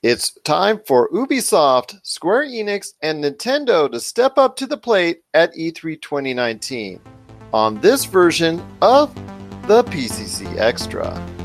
It's time for Ubisoft, Square Enix, and Nintendo to step up to the plate at E3 2019 on this version of the PCC Extra.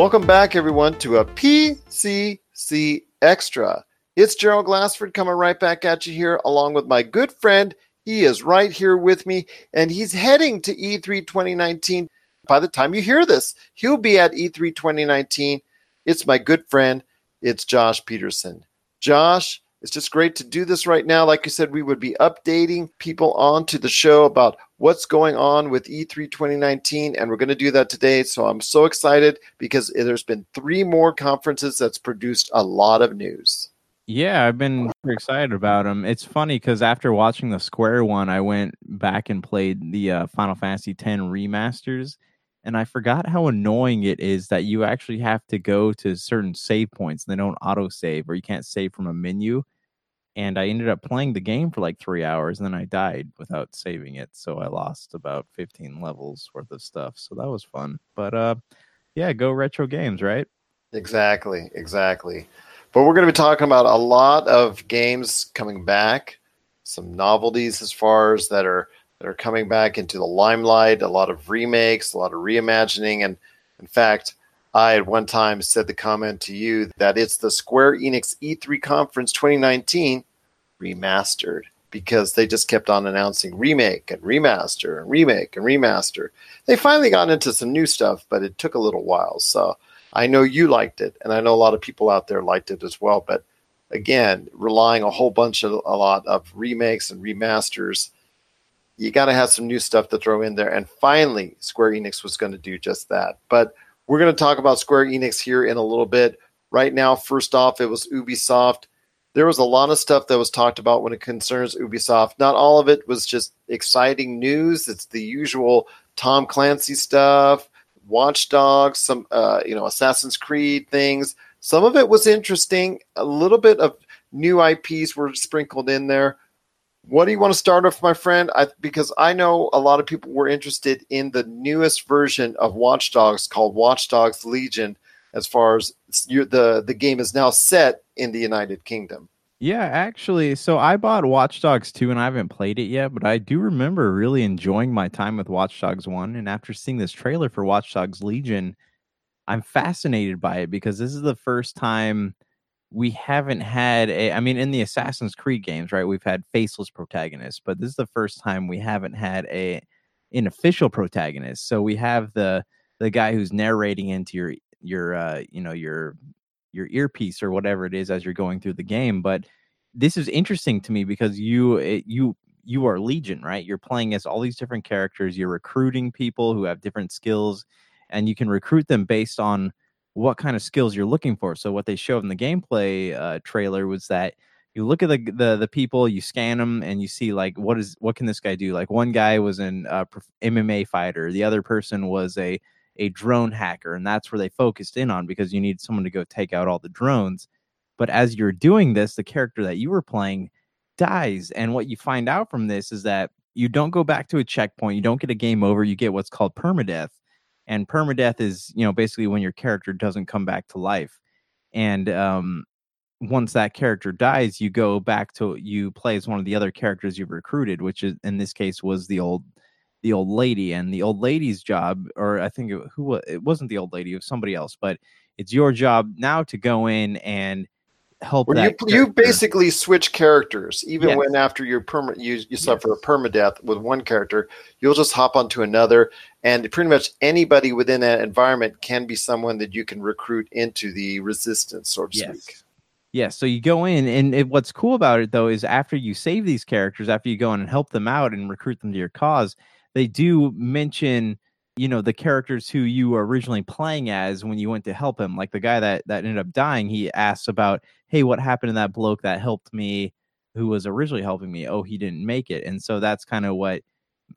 Welcome back, everyone, to a PCC Extra. It's Gerald Glassford coming right back at you here, along with my good friend. He is right here with me, and he's heading to E3 2019. By the time you hear this, he'll be at E3 2019. It's my good friend. It's Josh Peterson. Josh, it's just great to do this right now. Like you said, we would be updating people onto the show about what's going on with E3 2019, and we're going to do that today. So I'm so excited because there's been three more conferences that's produced a lot of news. Yeah, I've been excited about them. It's funny because after watching the Square one, I went back and played the uh, Final Fantasy X remasters, and I forgot how annoying it is that you actually have to go to certain save points and they don't auto save or you can't save from a menu. And I ended up playing the game for like three hours and then I died without saving it. So I lost about 15 levels worth of stuff. So that was fun. But uh yeah, go retro games, right? Exactly, exactly. But we're going to be talking about a lot of games coming back, some novelties as far as that are that are coming back into the limelight, a lot of remakes, a lot of reimagining. And in fact, I at one time said the comment to you that it's the Square Enix E3 Conference 2019 remastered because they just kept on announcing remake and remaster and remake and remaster. They finally got into some new stuff, but it took a little while. So I know you liked it, and I know a lot of people out there liked it as well. But again, relying a whole bunch of a lot of remakes and remasters you got to have some new stuff to throw in there. And finally, Square Enix was going to do just that. But we're going to talk about Square Enix here in a little bit. Right now, first off, it was Ubisoft. There was a lot of stuff that was talked about when it concerns Ubisoft. Not all of it was just exciting news. It's the usual Tom Clancy stuff, Watch Dogs, some uh, you know Assassin's Creed things. Some of it was interesting. A little bit of new IPs were sprinkled in there. What do you want to start off, my friend? I, because I know a lot of people were interested in the newest version of Watch Dogs called Watch Dogs Legion. As far as the the game is now set in the United Kingdom. Yeah, actually, so I bought Watch Dogs 2 and I haven't played it yet, but I do remember really enjoying my time with Watch Dogs 1. And after seeing this trailer for Watch Dogs Legion, I'm fascinated by it because this is the first time we haven't had a I mean in the Assassin's Creed games, right? We've had faceless protagonists, but this is the first time we haven't had a an official protagonist. So we have the the guy who's narrating into your your uh you know your your earpiece or whatever it is as you're going through the game, but this is interesting to me because you it, you you are legion right you're playing as all these different characters you're recruiting people who have different skills and you can recruit them based on what kind of skills you're looking for. So what they showed in the gameplay uh, trailer was that you look at the, the the people, you scan them, and you see like what is what can this guy do? Like one guy was an uh, MMA fighter, the other person was a a drone hacker, and that's where they focused in on because you need someone to go take out all the drones. But as you're doing this, the character that you were playing dies, and what you find out from this is that you don't go back to a checkpoint, you don't get a game over, you get what's called permadeath and permadeath is you know basically when your character doesn't come back to life and um, once that character dies you go back to you play as one of the other characters you've recruited which is in this case was the old the old lady and the old lady's job or i think it, who it wasn't the old lady it was somebody else but it's your job now to go in and help well, you, you basically switch characters even yes. when after you perma you, you suffer yes. a permadeath with one character you'll just hop onto another and pretty much anybody within that environment can be someone that you can recruit into the resistance so to yes. speak yeah so you go in and it, what's cool about it though is after you save these characters after you go in and help them out and recruit them to your cause they do mention you know the characters who you were originally playing as when you went to help him like the guy that that ended up dying he asks about hey what happened to that bloke that helped me who was originally helping me? Oh he didn't make it. And so that's kind of what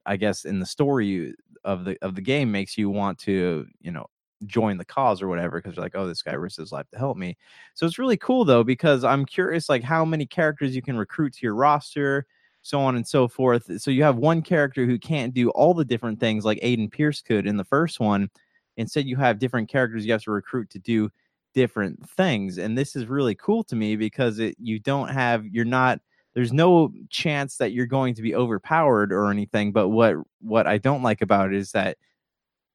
i guess in the story uh, of the of the game makes you want to you know join the cause or whatever because you're like oh this guy risked his life to help me. So it's really cool though because i'm curious like how many characters you can recruit to your roster so on and so forth. So you have one character who can't do all the different things like Aiden Pearce could in the first one. Instead, you have different characters you have to recruit to do different things. And this is really cool to me because it you don't have you're not there's no chance that you're going to be overpowered or anything. But what what I don't like about it is that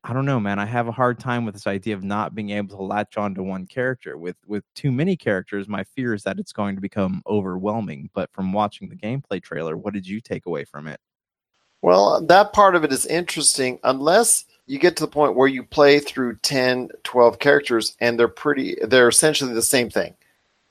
I don't know, man. I have a hard time with this idea of not being able to latch on to one character. With with too many characters, my fear is that it's going to become overwhelming. But from watching the gameplay trailer, what did you take away from it? Well, that part of it is interesting unless you get to the point where you play through 10, 12 characters and they're pretty they're essentially the same thing.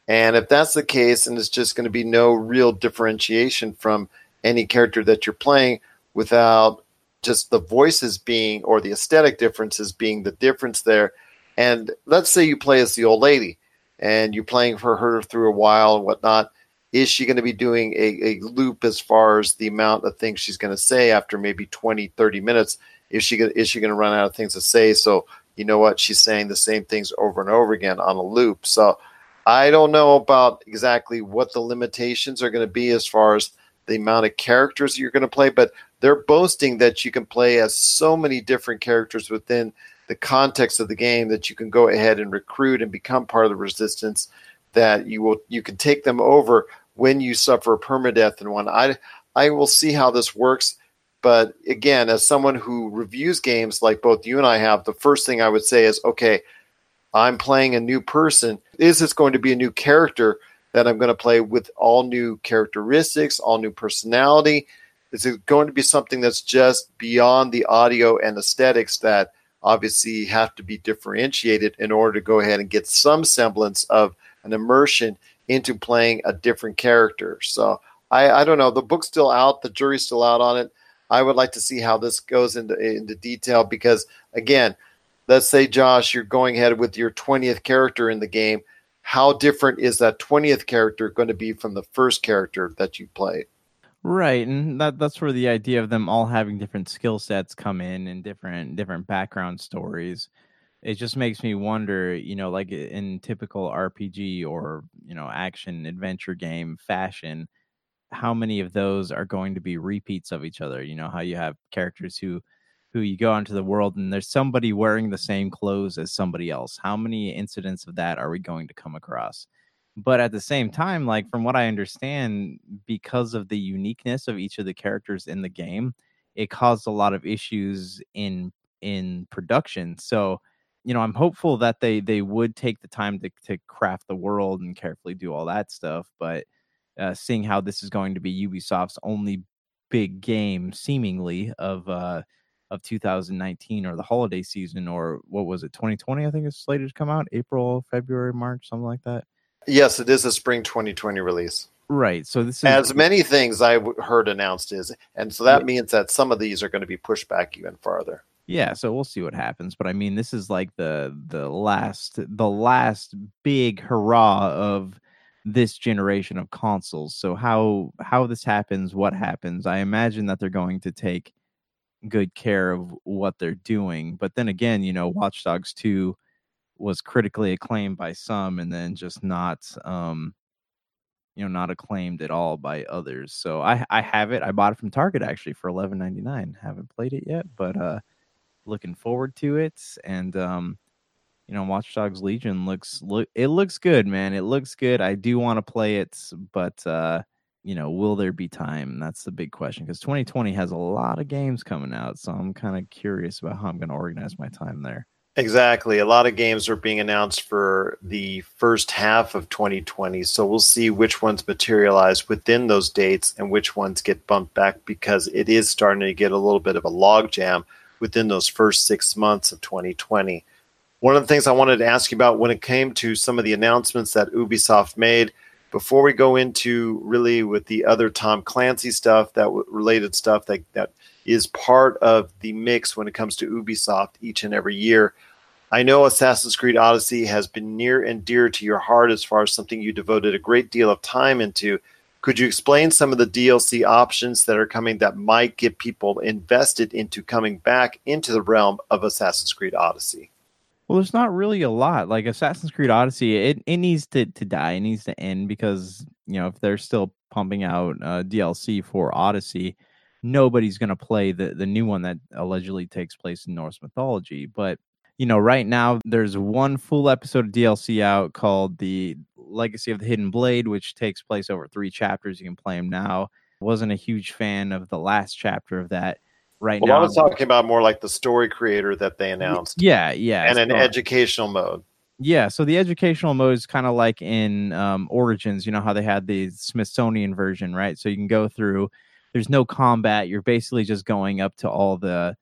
And if that's the case and it's just going to be no real differentiation from any character that you're playing without just the voices being or the aesthetic differences being the difference there. And let's say you play as the old lady and you're playing for her through a while and whatnot. Is she going to be doing a, a loop as far as the amount of things she's going to say after maybe 20, 30 minutes? Is she, is she going to run out of things to say? So, you know what? She's saying the same things over and over again on a loop. So, I don't know about exactly what the limitations are going to be as far as the amount of characters you're going to play, but they're boasting that you can play as so many different characters within the context of the game that you can go ahead and recruit and become part of the resistance that you will you can take them over when you suffer a permadeath in one. I I will see how this works. But again, as someone who reviews games like both you and I have, the first thing I would say is, okay, I'm playing a new person. Is this going to be a new character that I'm going to play with all new characteristics, all new personality? Is it going to be something that's just beyond the audio and aesthetics that obviously have to be differentiated in order to go ahead and get some semblance of an immersion into playing a different character? So I, I don't know. The book's still out, the jury's still out on it. I would like to see how this goes into into detail because again, let's say Josh, you're going ahead with your 20th character in the game. How different is that 20th character going to be from the first character that you played? Right, and that that's where the idea of them all having different skill sets come in and different different background stories. It just makes me wonder, you know, like in typical RPG or, you know, action adventure game fashion, how many of those are going to be repeats of each other? You know, how you have characters who who you go into the world and there's somebody wearing the same clothes as somebody else. How many incidents of that are we going to come across? But at the same time like from what i understand because of the uniqueness of each of the characters in the game it caused a lot of issues in in production. So you know i'm hopeful that they they would take the time to to craft the world and carefully do all that stuff but uh, seeing how this is going to be ubisoft's only big game seemingly of uh of 2019 or the holiday season or what was it 2020 i think it's slated to come out? April february march something like that Yes, it is a spring 2020 release. Right. So this is as many things I heard announced is, and so that means that some of these are going to be pushed back even farther. Yeah, so we'll see what happens, but I mean, this is like the the last the last big hurrah of this generation of consoles. So how how this happens, what happens? I imagine that they're going to take good care of what they're doing. But then again, you know, Watch Dogs 2 was critically acclaimed by some and then just not um you know not acclaimed at all by others. So i i have it. I bought it from target actually for 11.99 haven't played it yet but uh looking forward to it. And um you know watch dogs legion looks look it looks good man. It looks good. I do want to play it but uh you know will there be time? That's the big question because 2020 has a lot of games coming out so i'm kind of curious about how i'm going to organize my time there Exactly. A lot of games are being announced for the first half of 2020. So we'll see which ones materialize within those dates and which ones get bumped back because it is starting to get a little bit of a logjam within those first six months of 2020. One of the things I wanted to ask you about when it came to some of the announcements that Ubisoft made before we go into really with the other Tom Clancy stuff, that related stuff that, that is part of the mix when it comes to Ubisoft each and every year. I know Assassin's Creed Odyssey has been near and dear to your heart as far as something you devoted a great deal of time into. Could you explain some of the DLC options that are coming that might get people invested into coming back into the realm of Assassin's Creed Odyssey? Well, there's not really a lot. Like Assassin's Creed Odyssey, it, it needs to, to die. It needs to end because, you know, if they're still pumping out uh, DLC for Odyssey, nobody's going to play the, the new one that allegedly takes place in Norse mythology. But, you know, right now there's one full episode of DLC out called The Legacy of the Hidden Blade, which takes place over three chapters. You can play them now. Wasn't a huge fan of the last chapter of that right well, now. I was talking about more like the story creator that they announced. Yeah, yeah. And an educational mode. Yeah, so the educational mode is kind of like in um, Origins, you know how they had the Smithsonian version, right? So you can go through. There's no combat. You're basically just going up to all the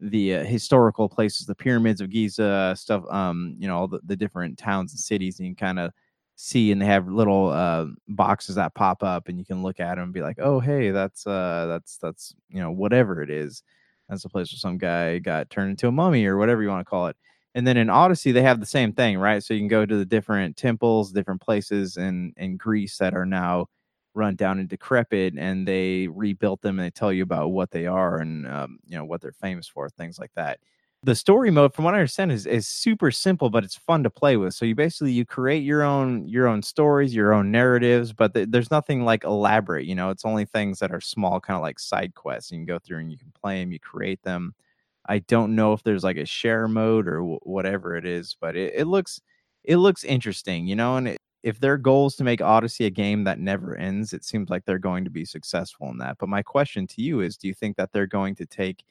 the uh, historical places, the pyramids of Giza, stuff. Um, you know, all the, the different towns and cities, and you can kind of see, and they have little uh, boxes that pop up, and you can look at them and be like, oh, hey, that's uh, that's that's you know whatever it is. That's a place where some guy got turned into a mummy or whatever you want to call it. And then in Odyssey, they have the same thing, right? So you can go to the different temples, different places in in Greece that are now run down and decrepit, and they rebuilt them, and they tell you about what they are and um, you know what they're famous for, things like that. The story mode, from what I understand, is is super simple, but it's fun to play with. So you basically you create your own your own stories, your own narratives, but th- there's nothing like elaborate. You know, it's only things that are small, kind of like side quests. You can go through and you can play them, you create them I don't know if there's like a share mode or w- whatever it is, but it, it looks it looks interesting, you know. And it, if their goal is to make Odyssey a game that never ends, it seems like they're going to be successful in that. But my question to you is: Do you think that they're going to take,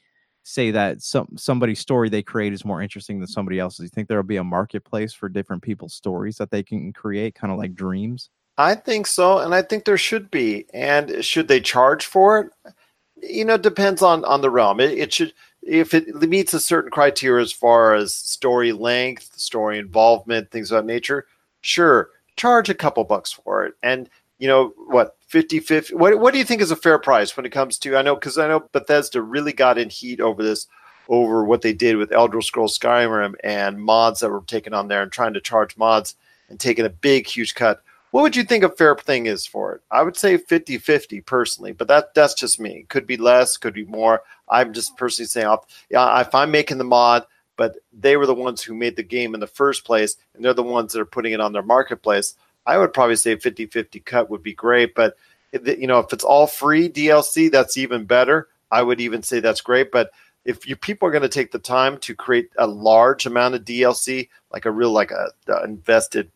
say that some somebody's story they create is more interesting than somebody else's? Do you think there will be a marketplace for different people's stories that they can create, kind of like dreams? I think so, and I think there should be. And should they charge for it? You know, depends on on the realm. It, it should if it meets a certain criteria as far as story length, story involvement, things of that nature, sure, charge a couple bucks for it. And you know what, 50 50 what, what do you think is a fair price when it comes to I know because I know Bethesda really got in heat over this over what they did with Elder Scrolls Skyrim and mods that were taken on there and trying to charge mods and taking a big huge cut what would you think a fair thing is for it? I would say 50 50 personally, but that that's just me. Could be less, could be more. I'm just personally saying, yeah, if I'm making the mod, but they were the ones who made the game in the first place, and they're the ones that are putting it on their marketplace, I would probably say 50 50 cut would be great. But, you know, if it's all free DLC, that's even better. I would even say that's great. But if you people are going to take the time to create a large amount of DLC, like a real like a, a invested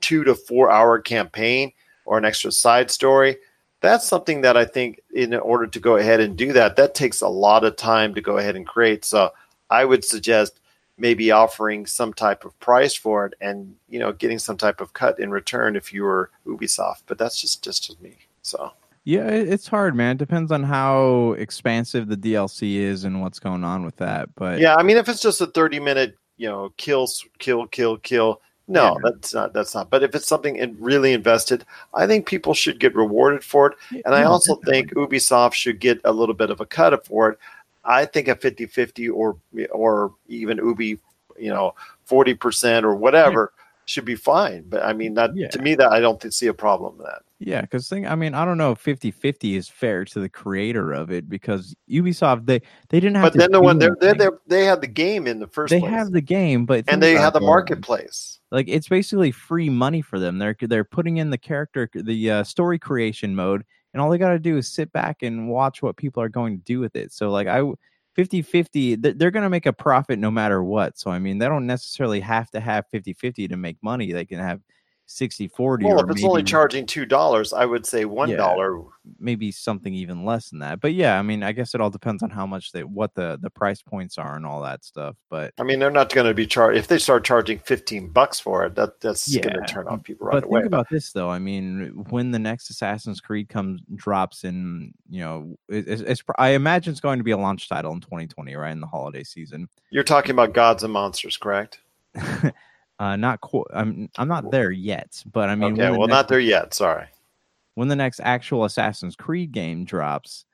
two to four hour campaign or an extra side story, that's something that I think in order to go ahead and do that, that takes a lot of time to go ahead and create. So I would suggest maybe offering some type of price for it and you know getting some type of cut in return if you were Ubisoft. But that's just just me. So yeah, it's hard, man. It depends on how expansive the DLC is and what's going on with that. But yeah, I mean, if it's just a thirty minute, you know, kill, kill, kill, kill, no, yeah. that's not. That's not. But if it's something in, really invested, I think people should get rewarded for it. And I also think Ubisoft should get a little bit of a cut for it. I think a 50-50 or or even Ubi, you know, forty percent or whatever should be fine. But I mean, that yeah. to me, that I don't see a problem with that. Yeah, because thing, I mean, I don't know if 50-50 is fair to the creator of it because Ubisoft they they didn't have. But then the one they they they had the game in the first. They place. have the game, but and they have the marketplace. Like it's basically free money for them. They're they're putting in the character the uh, story creation mode, and all they got to do is sit back and watch what people are going to do with it. So like I 50 50, they're going to make a profit no matter what. So, I mean, they don't necessarily have to have 50 50 to make money. They can have 60 40 well if it's maybe, only charging two dollars i would say one dollar. Yeah, maybe something even less than that but yeah i mean i guess it all depends on how much they what the the price points are and all that stuff but i mean they're not going to be charged if they start charging 15 bucks for it that that's yeah, going to turn off people right but away. think about this though i mean when the next assassin's creed comes drops in you know it, it's, it's i imagine it's going to be a launch title in 2020 right in the holiday season. You're talking about gods and monsters correct Uh, not qu- I'm I'm not there yet, but I mean, okay, well, not there yet. Sorry. When the next actual Assassin's Creed game drops,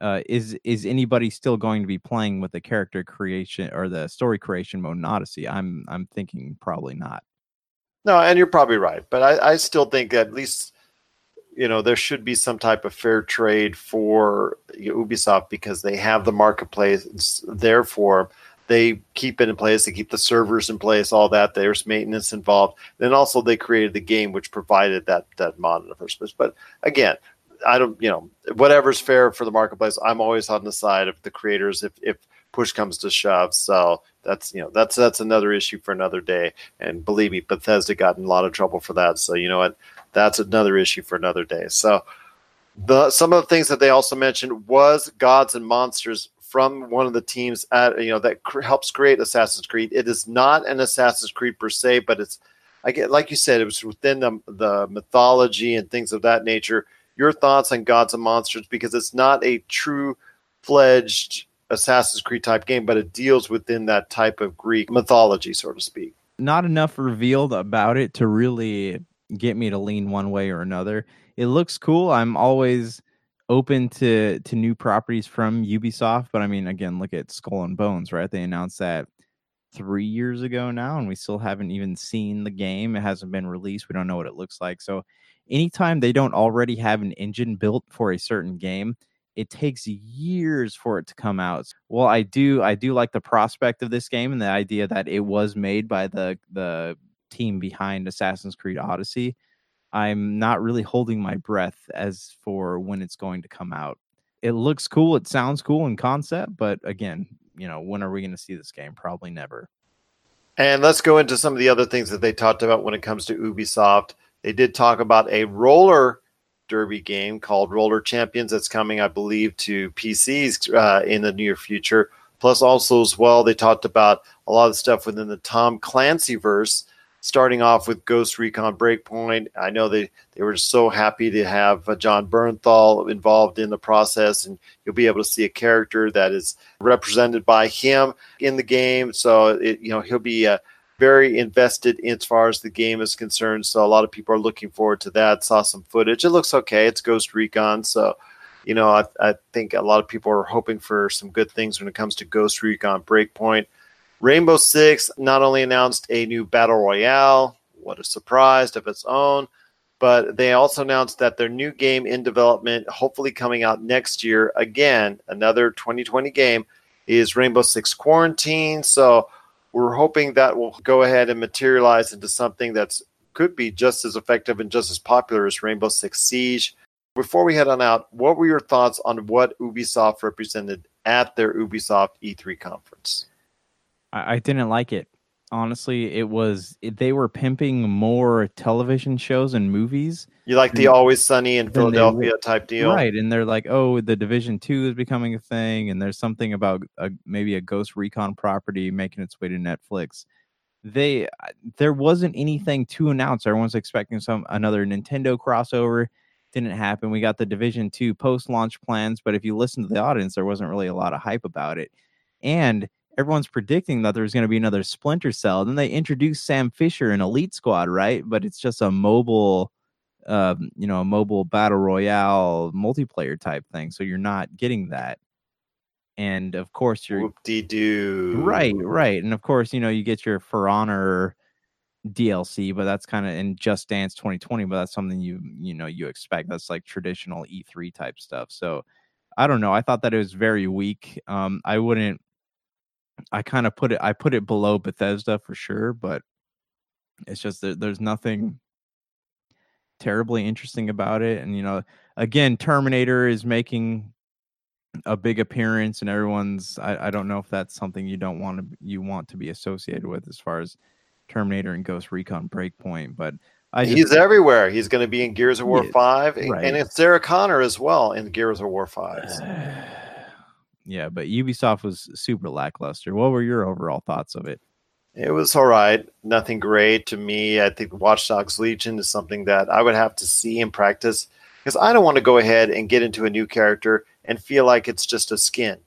uh, is is anybody still going to be playing with the character creation or the story creation mode in Odyssey? I'm I'm thinking probably not. No, and you're probably right, but I, I still think at least you know there should be some type of fair trade for Ubisoft because they have the marketplace there for they keep it in place, they keep the servers in place, all that. There's maintenance involved. Then also they created the game which provided that that mod in the first place. But again, I don't, you know, whatever's fair for the marketplace. I'm always on the side of the creators if if push comes to shove. So that's you know that's that's another issue for another day. And believe me, Bethesda got in a lot of trouble for that. So you know what, that's another issue for another day. So the some of the things that they also mentioned was gods and monsters from one of the teams at you know that cr- helps create Assassin's Creed. It is not an Assassin's Creed per se, but it's I get like you said, it was within the the mythology and things of that nature your thoughts on Gods and Monsters because it's not a true fledged Assassin's Creed type game, but it deals within that type of Greek mythology, so to speak. Not enough revealed about it to really get me to lean one way or another. It looks cool. I'm always open to to new properties from Ubisoft, but I mean, again, look at Skull and Bones, right? They announced that three years ago now, and we still haven't even seen the game. It hasn't been released. We don't know what it looks like. So anytime they don't already have an engine built for a certain game, it takes years for it to come out. Well, I do I do like the prospect of this game and the idea that it was made by the the team behind Assassin's Creed Odyssey. I'm not really holding my breath as for when it's going to come out. It looks cool, it sounds cool in concept, but again, you know, when are we going to see this game? Probably never. And let's go into some of the other things that they talked about when it comes to Ubisoft. They did talk about a roller derby game called Roller Champions that's coming, I believe, to PCs uh, in the near future. Plus, also as well, they talked about a lot of stuff within the Tom Clancy verse, starting off with Ghost Recon Breakpoint. I know they, they were so happy to have uh, Jon Bernthal involved in the process, and you'll be able to see a character that is represented by him in the game. So, it, you know, he'll be uh, very invested in, as far as the game is concerned. So a lot of people are looking forward to that. Saw some footage. It looks okay. It's Ghost Recon. So, you know, I, I think a lot of people are hoping for some good things when it comes to Ghost Recon Breakpoint. Rainbow Six not only announced a new battle royale, what a surprise of its own, but they also announced that their new game in development, hopefully coming out next year, again, another 2020 game, is Rainbow Six Quarantine. So we're hoping that will go ahead and materialize into something that's could be just as effective and just as popular as Rainbow Six Siege. Before we head on out, what were your thoughts on what Ubisoft represented at their Ubisoft E3 conference? I, I didn't like it. Honestly it was they were pimping more television shows and movies you like the always sunny in philadelphia type deal? Right and they're like oh the division 2 is becoming a thing and there's something about a, maybe a ghost recon property making its way to netflix. They there wasn't anything to announce. Everyone's expecting some another nintendo crossover. Didn't happen. We got the division 2 post launch plans but if you listen to the audience there wasn't really a lot of hype about it. And everyone's predicting that there's going to be another Splinter Cell. Then they introduced Sam Fisher in Elite Squad, right? But it's just a mobile, um, you know, a mobile battle royale multiplayer type thing. So you're not getting that. And of course, you're whoop-de-doo. right, right. And of course, you know, you get your For Honor DLC, but that's kind of in Just Dance 2020. But that's something you you know you expect. That's like traditional E3 type stuff. So I don't know. I thought that it was very weak. Um, I wouldn't I kind of put it I put it below Bethesda for sure, but it's just that there's nothing terribly interesting about it. And you know, again, Terminator is making a big appearance, and everyone's I, I don't know if that's something you don't want to you want to be associated with as far as Terminator and Ghost Recon Breakpoint, but I just, he's everywhere. He's going to be in Gears of War Five, right. and it's Sarah Connor as well in Gears of War Five. yeah, but Ubisoft was super lackluster. What were your overall thoughts of it? It was all right. Nothing great to me. I think Watch Dogs Legion is something that I would have to see in practice because I don't want to go ahead and get into a new character and feel like it's just a skin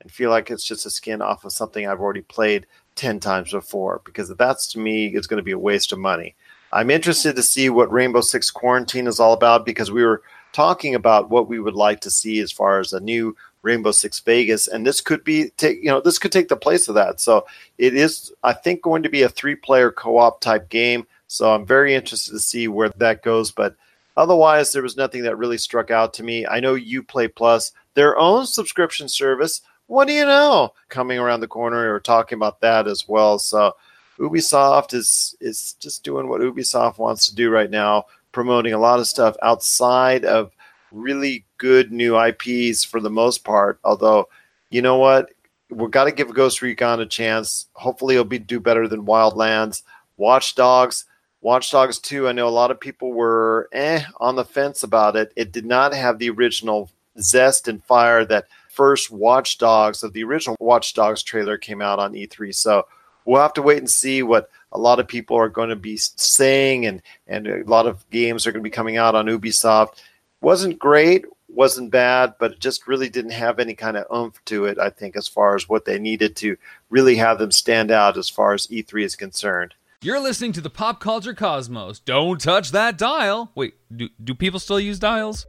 and feel like it's just a skin off of something I've already played 10 times before because that's to me is going to be a waste of money. I'm interested to see what Rainbow Six Quarantine is all about because we were talking about what we would like to see as far as a new Rainbow Six Vegas, and this could be take you know this could take the place of that. So it is, I think, going to be a three player co op type game. So I'm very interested to see where that goes. But otherwise, there was nothing that really struck out to me. I know Uplay Plus, their own subscription service. What do you know? Coming around the corner, or talking about that as well. So Ubisoft is is just doing what Ubisoft wants to do right now, promoting a lot of stuff outside of really good new IPs for the most part. Although, you know what, we've got to give Ghost Recon a chance. Hopefully, it'll be do better than Wildlands. Watch Dogs, Watch Dogs 2, I know a lot of people were eh on the fence about it. It did not have the original zest and fire that first Watch Dogs of the original Watch Dogs trailer came out on E3. So we'll have to wait and see what a lot of people are going to be saying, and and a lot of games are going to be coming out on Ubisoft. Wasn't great, wasn't bad, but it just really didn't have any kind of oomph to it. I think as far as what they needed to really have them stand out as far as E3 is concerned. You're listening to the Pop Culture Cosmos. Don't touch that dial. Wait, do, do people still use dials?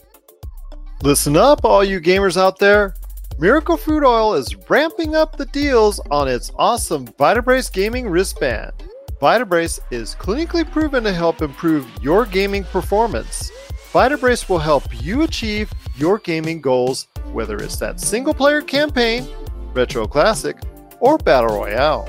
Listen up, all you gamers out there. Miracle Fruit Oil is ramping up the deals on its awesome Vitabrace gaming wristband. Vitabrace is clinically proven to help improve your gaming performance. Vitabrace will help you achieve your gaming goals, whether it's that single player campaign, retro classic, or battle royale.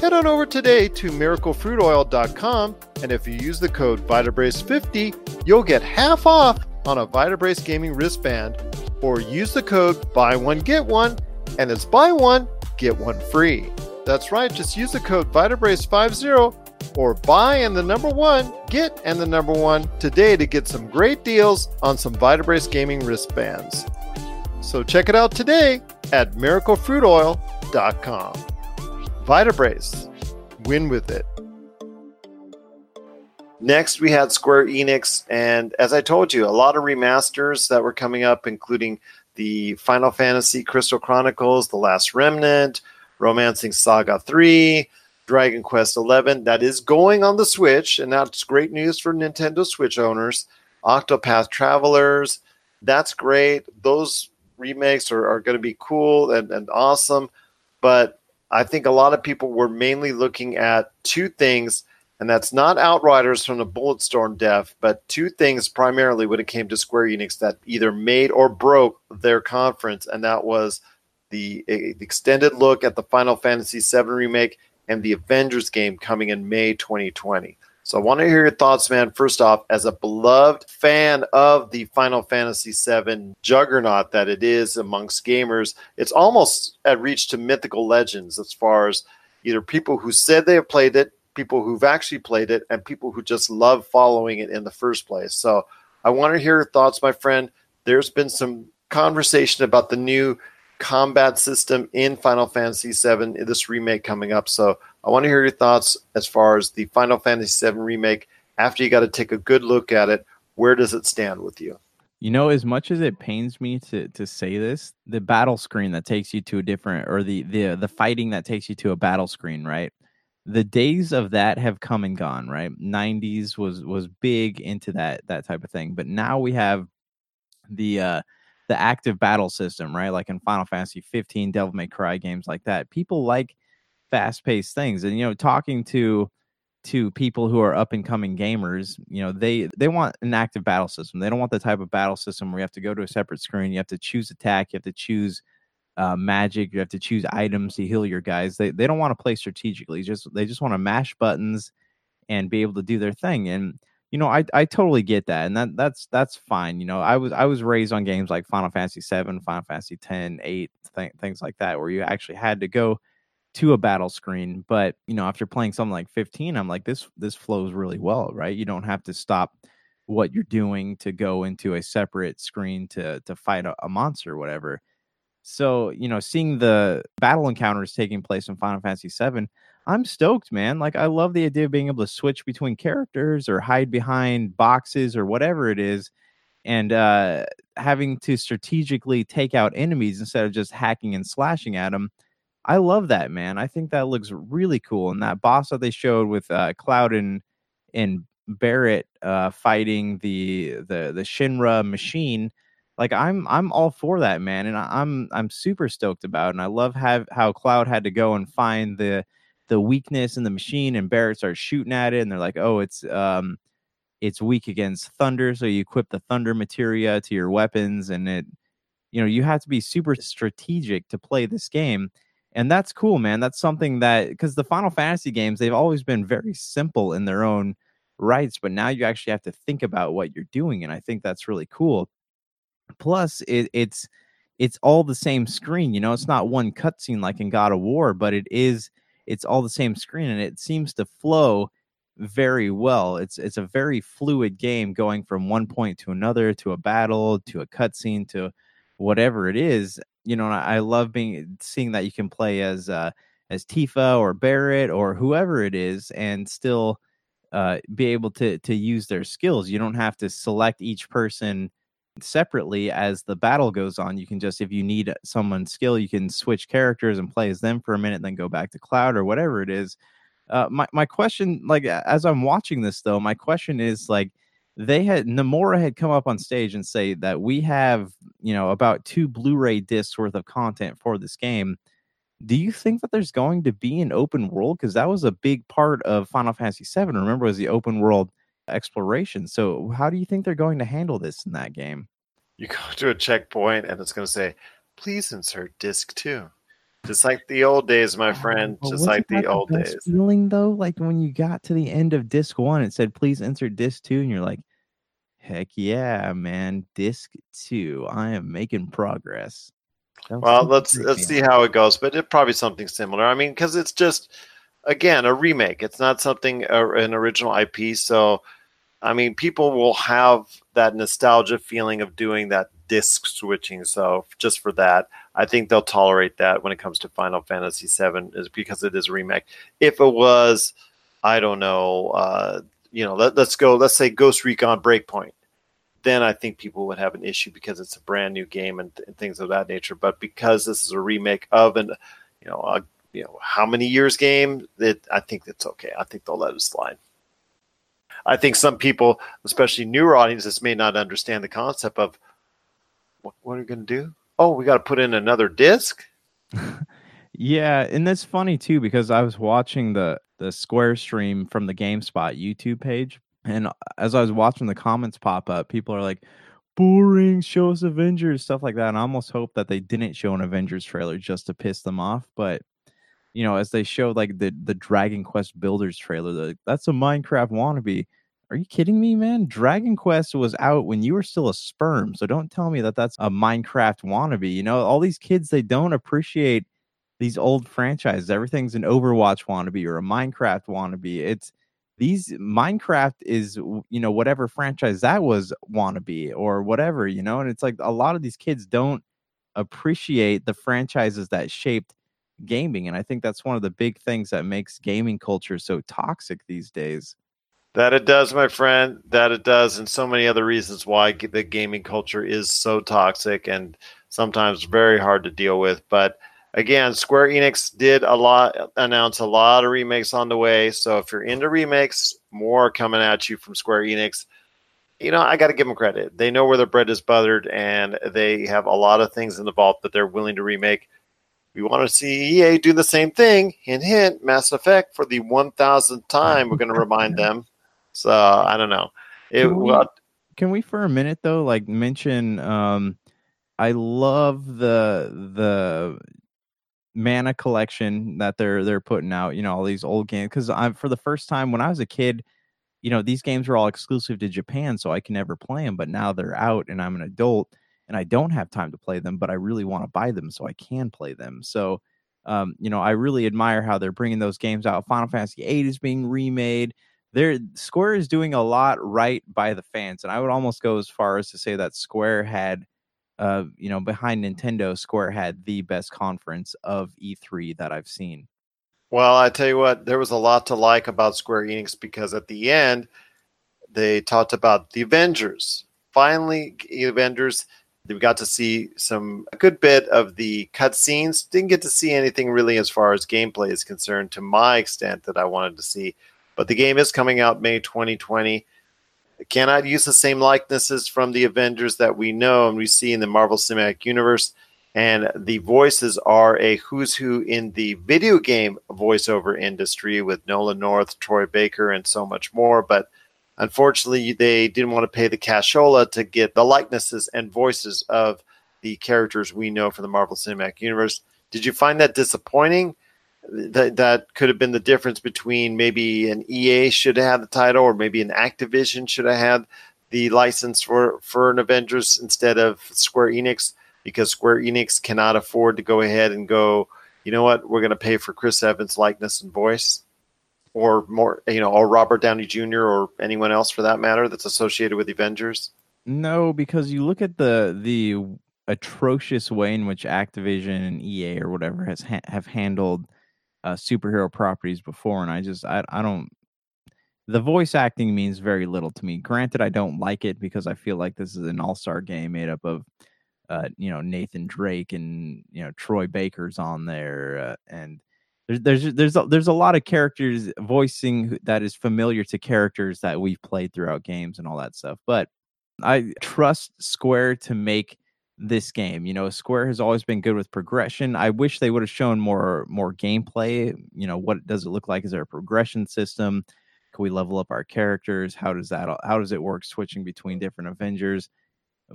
Head on over today to miraclefruitoil.com, and if you use the code VitaBrace50, you'll get half off on a VitaBrace gaming wristband, or use the code Buy One Get One, and it's buy one, get one free. That's right, just use the code VitaBrace50 or buy and the number one, get and the number one today to get some great deals on some VitaBrace gaming wristbands. So check it out today at miraclefruitoil.com. Vitabrace. Win with it. Next, we had Square Enix, and as I told you, a lot of remasters that were coming up, including the Final Fantasy Crystal Chronicles, The Last Remnant, Romancing Saga 3, Dragon Quest 11. That is going on the Switch, and that's great news for Nintendo Switch owners. Octopath Travelers, that's great. Those remakes are, are going to be cool and, and awesome. But I think a lot of people were mainly looking at two things, and that's not Outriders from the Bulletstorm dev, but two things primarily when it came to Square Enix that either made or broke their conference, and that was the, the extended look at the Final Fantasy VII remake and the Avengers game coming in May 2020. So I want to hear your thoughts, man. First off, as a beloved fan of the Final Fantasy VII juggernaut that it is amongst gamers, it's almost at reach to mythical legends as far as either people who said they have played it, people who've actually played it, and people who just love following it in the first place. So I want to hear your thoughts, my friend. There's been some conversation about the new combat system in Final Fantasy VII, this remake coming up. So I want to hear your thoughts as far as the Final Fantasy VII remake. After you got to take a good look at it, where does it stand with you? You know, as much as it pains me to to say this, the battle screen that takes you to a different, or the the the fighting that takes you to a battle screen, right? The days of that have come and gone, right? '90s was was big into that that type of thing, but now we have the uh the active battle system, right? Like in Final Fantasy 15, Devil May Cry games like that. People like fast paced things, and you know, talking to to people who are up and coming gamers, you know, they they want an active battle system. They don't want the type of battle system where you have to go to a separate screen, you have to choose attack, you have to choose uh, magic, you have to choose items to heal your guys. They they don't want to play strategically. Just they just want to mash buttons and be able to do their thing. And you know, I I totally get that, and that that's that's fine. You know, I was I was raised on games like Final Fantasy Seven, Final Fantasy 10, 8, th- things like that, where you actually had to go to a battle screen. But you know, after playing something like 15, I'm like, this this flows really well, right? You don't have to stop what you're doing to go into a separate screen to to fight a, a monster or whatever. So, you know, seeing the battle encounters taking place in Final Fantasy 7 I'm stoked, man. Like I love the idea of being able to switch between characters or hide behind boxes or whatever it is and uh having to strategically take out enemies instead of just hacking and slashing at them. I love that, man. I think that looks really cool. And that boss that they showed with uh Cloud and and Barret uh fighting the the the Shinra machine like I'm I'm all for that, man, and I, I'm I'm super stoked about, it. and I love have how Cloud had to go and find the the weakness in the machine, and Barret starts shooting at it, and they're like, oh, it's um it's weak against thunder, so you equip the thunder materia to your weapons, and it you know you have to be super strategic to play this game and that's cool man. That's something that because the final fantasy games they've always been very simple in their own rights but now you actually have to think about what you're doing and i think that's really cool. Plus it, it's it's all the same screen you know it's not one cutscene like in god of war but it is it's all the same screen and it seems to flow very well. It's it's a very fluid game going from one point to another to a battle to a cutscene to whatever it is you know i love being seeing that you can play as uh as tifa or barret or whoever it is and still uh be able to to use their skills. You don't have to select each person separately as the battle goes on. You can just, if you need someone's skill, you can switch characters and play as them for a minute, then go back to Cloud or whatever it is. Uh, my my question, like as I'm watching this though, my question is like they had Nomura had come up on stage and say that we have you know about two Blu-ray discs worth of content for this game. Do you think that there's going to be an open world? Because that was a big part of Final Fantasy VII. Remember, was the open world exploration. So how do you think they're going to handle this in that game? You go to a checkpoint and it's going to say, "Please insert disc two. Just like the old days, my friend. Oh, just like the old days. Feeling though, like when you got to the end of disc one, it said, "Please insert disc two, and you're like, "Heck yeah, man! Disc two. I am making progress." Well, let's let's see how it goes, but it probably something similar. I mean, because it's just again a remake. It's not something uh, an original IP, so I mean, people will have that nostalgia feeling of doing that disc switching. So just for that, I think they'll tolerate that when it comes to Final Fantasy VII, is because it is a remake. If it was, I don't know, uh, you know, let, us go. Let's say Ghost Recon Breakpoint. Then I think people would have an issue because it's a brand new game and, and things of that nature. But because this is a remake of an, you know, a, you know, how many years game, that I think that's okay. I think they'll let it slide. I think some people, especially newer audiences, may not understand the concept of what, what are we going to do? Oh, we got to put in another disc. yeah, and that's funny too because I was watching the the Square stream from the GameSpot YouTube page, and as I was watching the comments pop up, people are like, "Boring, show us Avengers," stuff like that. And I almost hope that they didn't show an Avengers trailer just to piss them off, but you know, as they showed like the the Dragon Quest Builders trailer, that's a Minecraft wannabe. Are you kidding me, man? Dragon Quest was out when you were still a sperm. So don't tell me that that's a Minecraft wannabe. You know, all these kids, they don't appreciate these old franchises. Everything's an Overwatch wannabe or a Minecraft wannabe. It's these Minecraft is, you know, whatever franchise that was wannabe or whatever, you know, and it's like a lot of these kids don't appreciate the franchises that shaped gaming. And I think that's one of the big things that makes gaming culture so toxic these days. That it does, my friend. That it does, and so many other reasons why the gaming culture is so toxic and sometimes very hard to deal with. But again, Square Enix did a lot, announce a lot of remakes on the way. So if you're into remakes, more coming at you from Square Enix. You know, I got to give them credit. They know where their bread is buttered, and they have a lot of things in the vault that they're willing to remake. We want to see EA do the same thing. Hint, hint, Mass Effect for the 1000th time. We're going to remind them so I don't know. It can we, well, can we for a minute though, like mention? Um, I love the the mana collection that they're they're putting out. You know, all these old games because I'm for the first time when I was a kid. You know, these games were all exclusive to Japan, so I can never play them. But now they're out, and I'm an adult, and I don't have time to play them. But I really want to buy them so I can play them. So, um, you know, I really admire how they're bringing those games out. Final Fantasy VIII is being remade there Square is doing a lot right by the fans, and I would almost go as far as to say that Square had, uh, you know, behind Nintendo, Square had the best conference of E3 that I've seen. Well, I tell you what, there was a lot to like about Square Enix because at the end they talked about the Avengers. Finally, Avengers. We got to see some a good bit of the cutscenes. Didn't get to see anything really as far as gameplay is concerned, to my extent that I wanted to see but the game is coming out May 2020. cannot use the same likenesses from the Avengers that we know and we see in the Marvel Cinematic Universe. And the voices are a who's who in the video game voiceover industry with Nolan North, Troy Baker, and so much more. But unfortunately, they didn't want to pay the cashola to get the likenesses and voices of the characters we know from the Marvel Cinematic Universe. Did you find that disappointing? That that could have been the difference between maybe an EA should have had the title, or maybe an Activision should have had the license for for an Avengers instead of Square Enix, because Square Enix cannot afford to go ahead and go. You know what? We're going to pay for Chris Evans' likeness and voice, or more, you know, or Robert Downey Jr. or anyone else for that matter that's associated with Avengers. No, because you look at the the atrocious way in which Activision and EA or whatever has ha- have handled uh, superhero properties before, and I just I I don't. The voice acting means very little to me. Granted, I don't like it because I feel like this is an all star game made up of, uh, you know, Nathan Drake and you know Troy Baker's on there, uh, and there's there's there's a, there's a lot of characters voicing that is familiar to characters that we've played throughout games and all that stuff. But I trust Square to make this game. You know, Square has always been good with progression. I wish they would have shown more more gameplay. You know, what does it look like? Is there a progression system? Can we level up our characters? How does that how does it work switching between different Avengers?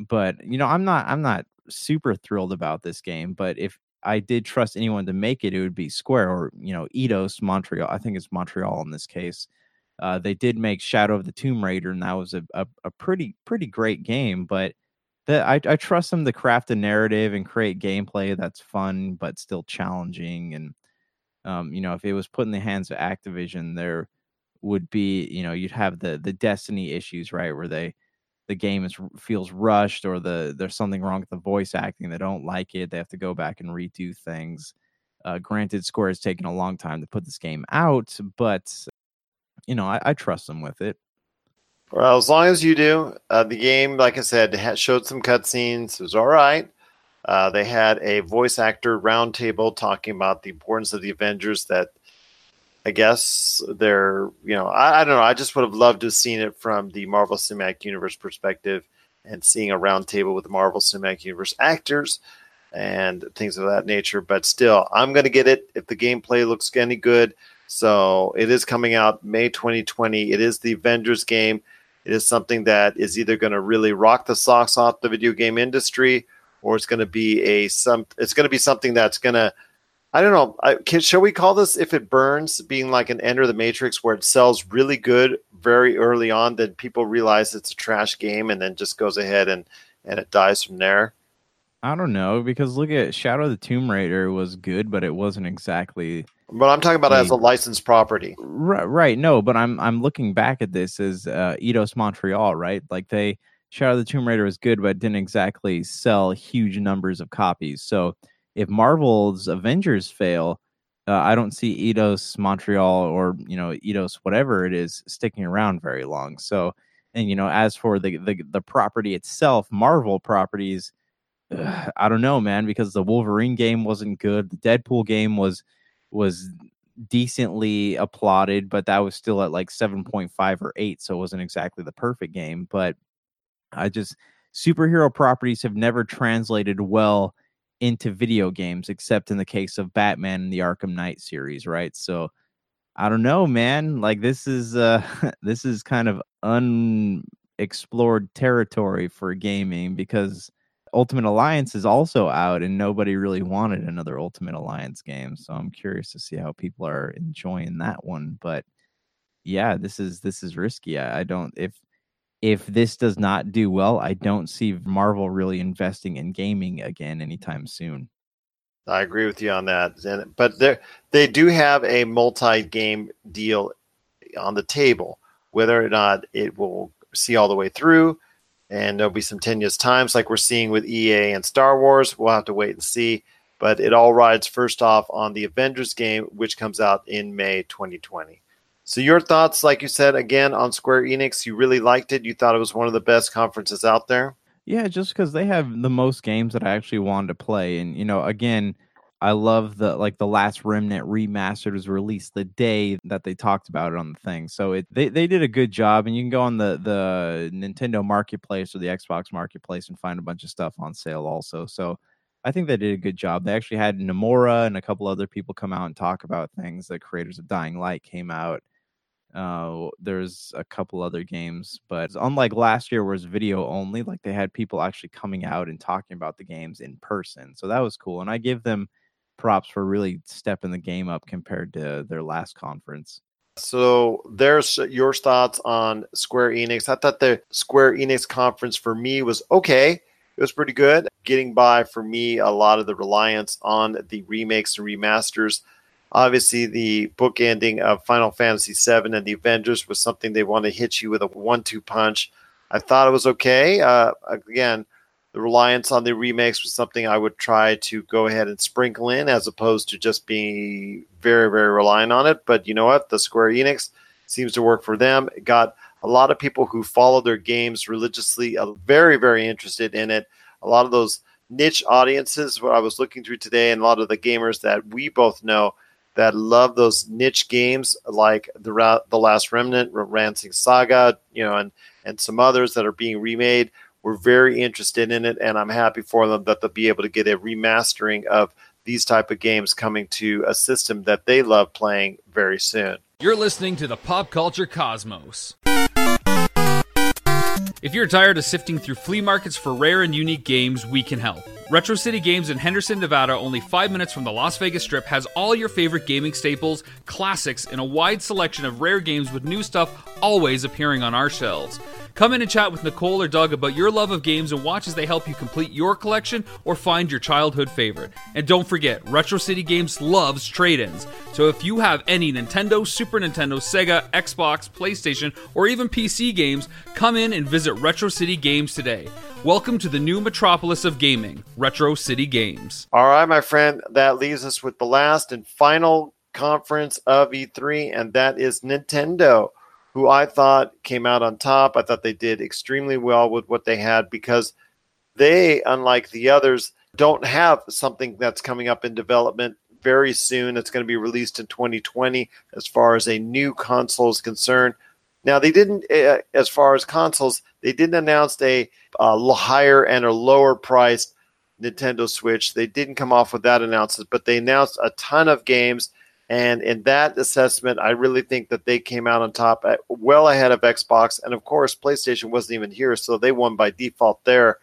But you know, I'm not I'm not super thrilled about this game. But if I did trust anyone to make it, it would be Square or you know Eidos Montreal. I think it's Montreal in this case. Uh, they did make Shadow of the Tomb Raider, and that was a, a, a pretty pretty great game. But that I, I trust them to craft a narrative and create gameplay that's fun but still challenging. And um, you know, if it was put in the hands of Activision, there would be, you know, you'd have the the Destiny issues, right, where they the game is feels rushed or the there's something wrong with the voice acting. They don't like it. They have to go back and redo things. Uh, granted, Square has taken a long time to put this game out, but you know, I, I trust them with it. Well, as long as you do, uh, the game, like I said, showed some cutscenes. It was all right. Uh, they had a voice actor roundtable talking about the importance of the Avengers. That I guess they're, you know, I, I, don't know. I just would have loved to have seen it from the Marvel Cinematic Universe perspective and seeing a roundtable with Marvel Cinematic Universe actors and things of that nature. But still, I'm going to get it if the gameplay looks any good. So it is coming out May 2020. It is the Avengers game. It is something that is either going to really rock the socks off the video game industry, or it's going to be a some. It's going to be something that's going to. I don't know. I, can, shall we call this if it burns being like an Enter the Matrix where it sells really good very early on, then people realize it's a trash game and then just goes ahead and and it dies from there. I don't know because look at Shadow of the Tomb Raider was good, but it wasn't exactly. But I'm talking about a, as a licensed property. Right, right. No, but I'm I'm looking back at this as uh, Eidos Montreal, right? Like they Shadow of the Tomb Raider was good, but didn't exactly sell huge numbers of copies. So if Marvel's Avengers fail, uh, I don't see Eidos Montreal or you know Eidos whatever it is sticking around very long. So and you know as for the the, the property itself, Marvel properties I don't know, man, because the Wolverine game wasn't good. The Deadpool game was was decently applauded, but that was still at like 7.5 or 8, so it wasn't exactly the perfect game, but I just superhero properties have never translated well into video games except in the case of Batman and the Arkham Knight series, right? So I don't know, man. Like this is uh this is kind of unexplored territory for gaming because Ultimate Alliance is also out, and nobody really wanted another Ultimate Alliance game. So I'm curious to see how people are enjoying that one. But yeah, this is this is risky. I, I don't if if this does not do well, I don't see Marvel really investing in gaming again anytime soon. I agree with you on that. But they they do have a multi-game deal on the table. Whether or not it will see all the way through, and there'll be some tenuous times like we're seeing with EA and Star Wars. We'll have to wait and see. But it all rides first off on the Avengers game, which comes out in May 2020. So, your thoughts, like you said, again on Square Enix, you really liked it. You thought it was one of the best conferences out there. Yeah, just because they have the most games that I actually wanted to play. And, you know, again, I love the like the last Remnant remastered was released the day that they talked about it on the thing. So it they, they did a good job and you can go on the the Nintendo marketplace or the Xbox marketplace and find a bunch of stuff on sale also. So I think they did a good job. They actually had Nomura and a couple other people come out and talk about things. The creators of Dying Light came out. Uh, there's a couple other games, but unlike last year, where it's video only, like they had people actually coming out and talking about the games in person. So that was cool. And I give them props for really stepping the game up compared to their last conference. So there's your thoughts on Square Enix. I thought the Square Enix conference for me was okay it was pretty good. Getting by for me, a lot of the reliance on the remakes and remasters. Obviously, the book ending of Final Fantasy VII and the Avengers was something they want to hit you with a one-two punch. I thought it was okay. Uh, again, the reliance on the remakes was something I would try to go ahead and sprinkle in, as opposed to just being very, very reliant on it. But you know what? The Square Enix seems to work for them. It got a lot of people who follow their games religiously are very, very interested in it. A lot of those niche audiences, what I was looking through today, and a lot of the gamers that we both know that love those niche games like the the Last Remnant, Romancing SaGa, you know, and and some others that are being remade. We're very interested in it, and I'm happy for them that they'll be able to get a remastering of these type of games coming to a system that they love playing very soon. You're listening to the Pop Culture Cosmos. If you're tired of sifting through flea markets for rare and unique games, we can help. Retro City Games in Henderson, Nevada, only five minutes from the Las Vegas Strip, has all your favorite gaming staples, classics, and a wide selection of rare games with new stuff always appearing on our shelves. Come in and chat with Nicole or Doug about your love of games and watch as they help you complete your collection or find your childhood favorite. And don't forget, Retro City Games loves trade ins. So if you have any Nintendo, Super Nintendo, Sega, Xbox, PlayStation, or even PC games, come in and visit Retro City Games today. Welcome to the new metropolis of gaming, Retro City Games. All right, my friend, that leaves us with the last and final conference of E3, and that is Nintendo who I thought came out on top. I thought they did extremely well with what they had because they, unlike the others, don't have something that's coming up in development very soon. It's going to be released in 2020 as far as a new console is concerned. Now, they didn't, uh, as far as consoles, they didn't announce a, a higher and a lower priced Nintendo Switch. They didn't come off with that announcement, but they announced a ton of games and in that assessment, I really think that they came out on top, at, well ahead of Xbox. And of course, PlayStation wasn't even here, so they won by default there.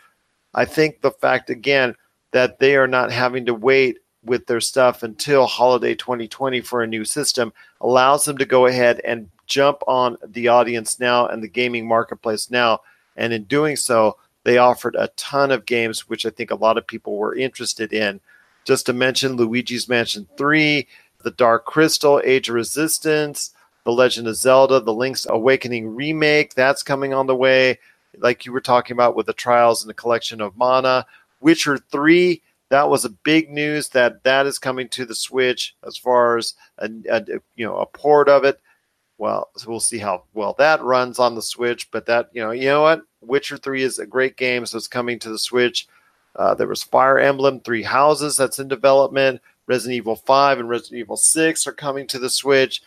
I think the fact, again, that they are not having to wait with their stuff until holiday 2020 for a new system allows them to go ahead and jump on the audience now and the gaming marketplace now. And in doing so, they offered a ton of games, which I think a lot of people were interested in. Just to mention Luigi's Mansion 3, the Dark Crystal, Age of Resistance, The Legend of Zelda, The Link's Awakening remake, that's coming on the way. Like you were talking about with the Trials and the Collection of Mana, Witcher 3, that was a big news that that is coming to the Switch as far as a, a you know a port of it. Well, so we'll see how well that runs on the Switch. But that you know you know what, Witcher 3 is a great game, so it's coming to the Switch. Uh, there was Fire Emblem Three Houses that's in development. Resident Evil 5 and Resident Evil 6 are coming to the Switch.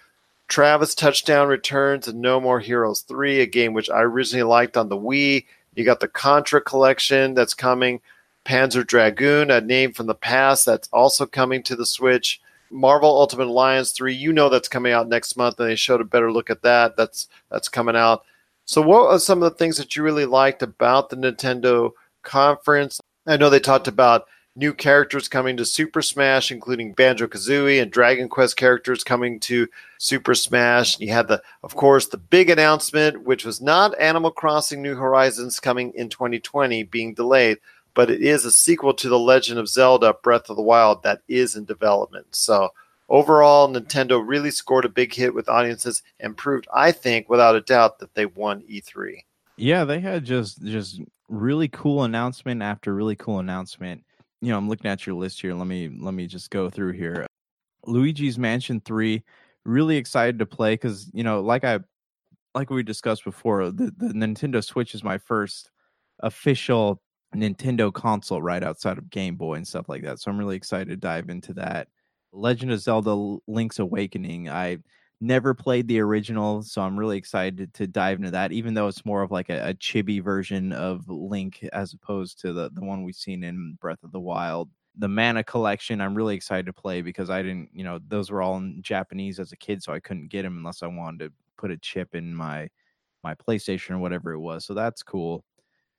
Travis Touchdown returns and No More Heroes 3, a game which I originally liked on the Wii. You got the Contra collection that's coming. Panzer Dragoon, a name from the past that's also coming to the Switch. Marvel Ultimate Alliance 3, you know that's coming out next month, and they showed a better look at that. That's that's coming out. So what are some of the things that you really liked about the Nintendo conference? I know they talked about new characters coming to Super Smash, including Banjo Kazooie and Dragon Quest characters coming to Super Smash. You had the, of course, the big announcement, which was not Animal Crossing New Horizons coming in 2020, being delayed, but it is a sequel to The Legend of Zelda Breath of the Wild that is in development. So overall, Nintendo really scored a big hit with audiences and proved, I think, without a doubt, that they won E3. Yeah, they had just just really cool announcement after really cool announcement you know, I'm looking at your list here. Let me let me just go through here. Luigi's Mansion 3, really excited to play because you know, like I like we discussed before, the, the Nintendo Switch is my first official Nintendo console right outside of Game Boy and stuff like that. So I'm really excited to dive into that. Legend of Zelda Link's Awakening. I never played the original, so I'm really excited to dive into that, even though it's more of like a, a chibi version of Link as opposed to the, the one we've seen in Breath of the Wild. The Mana collection, I'm really excited to play because I didn't, you know, those were all in Japanese as a kid, so I couldn't get them unless I wanted to put a chip in my my PlayStation or whatever it was. So that's cool.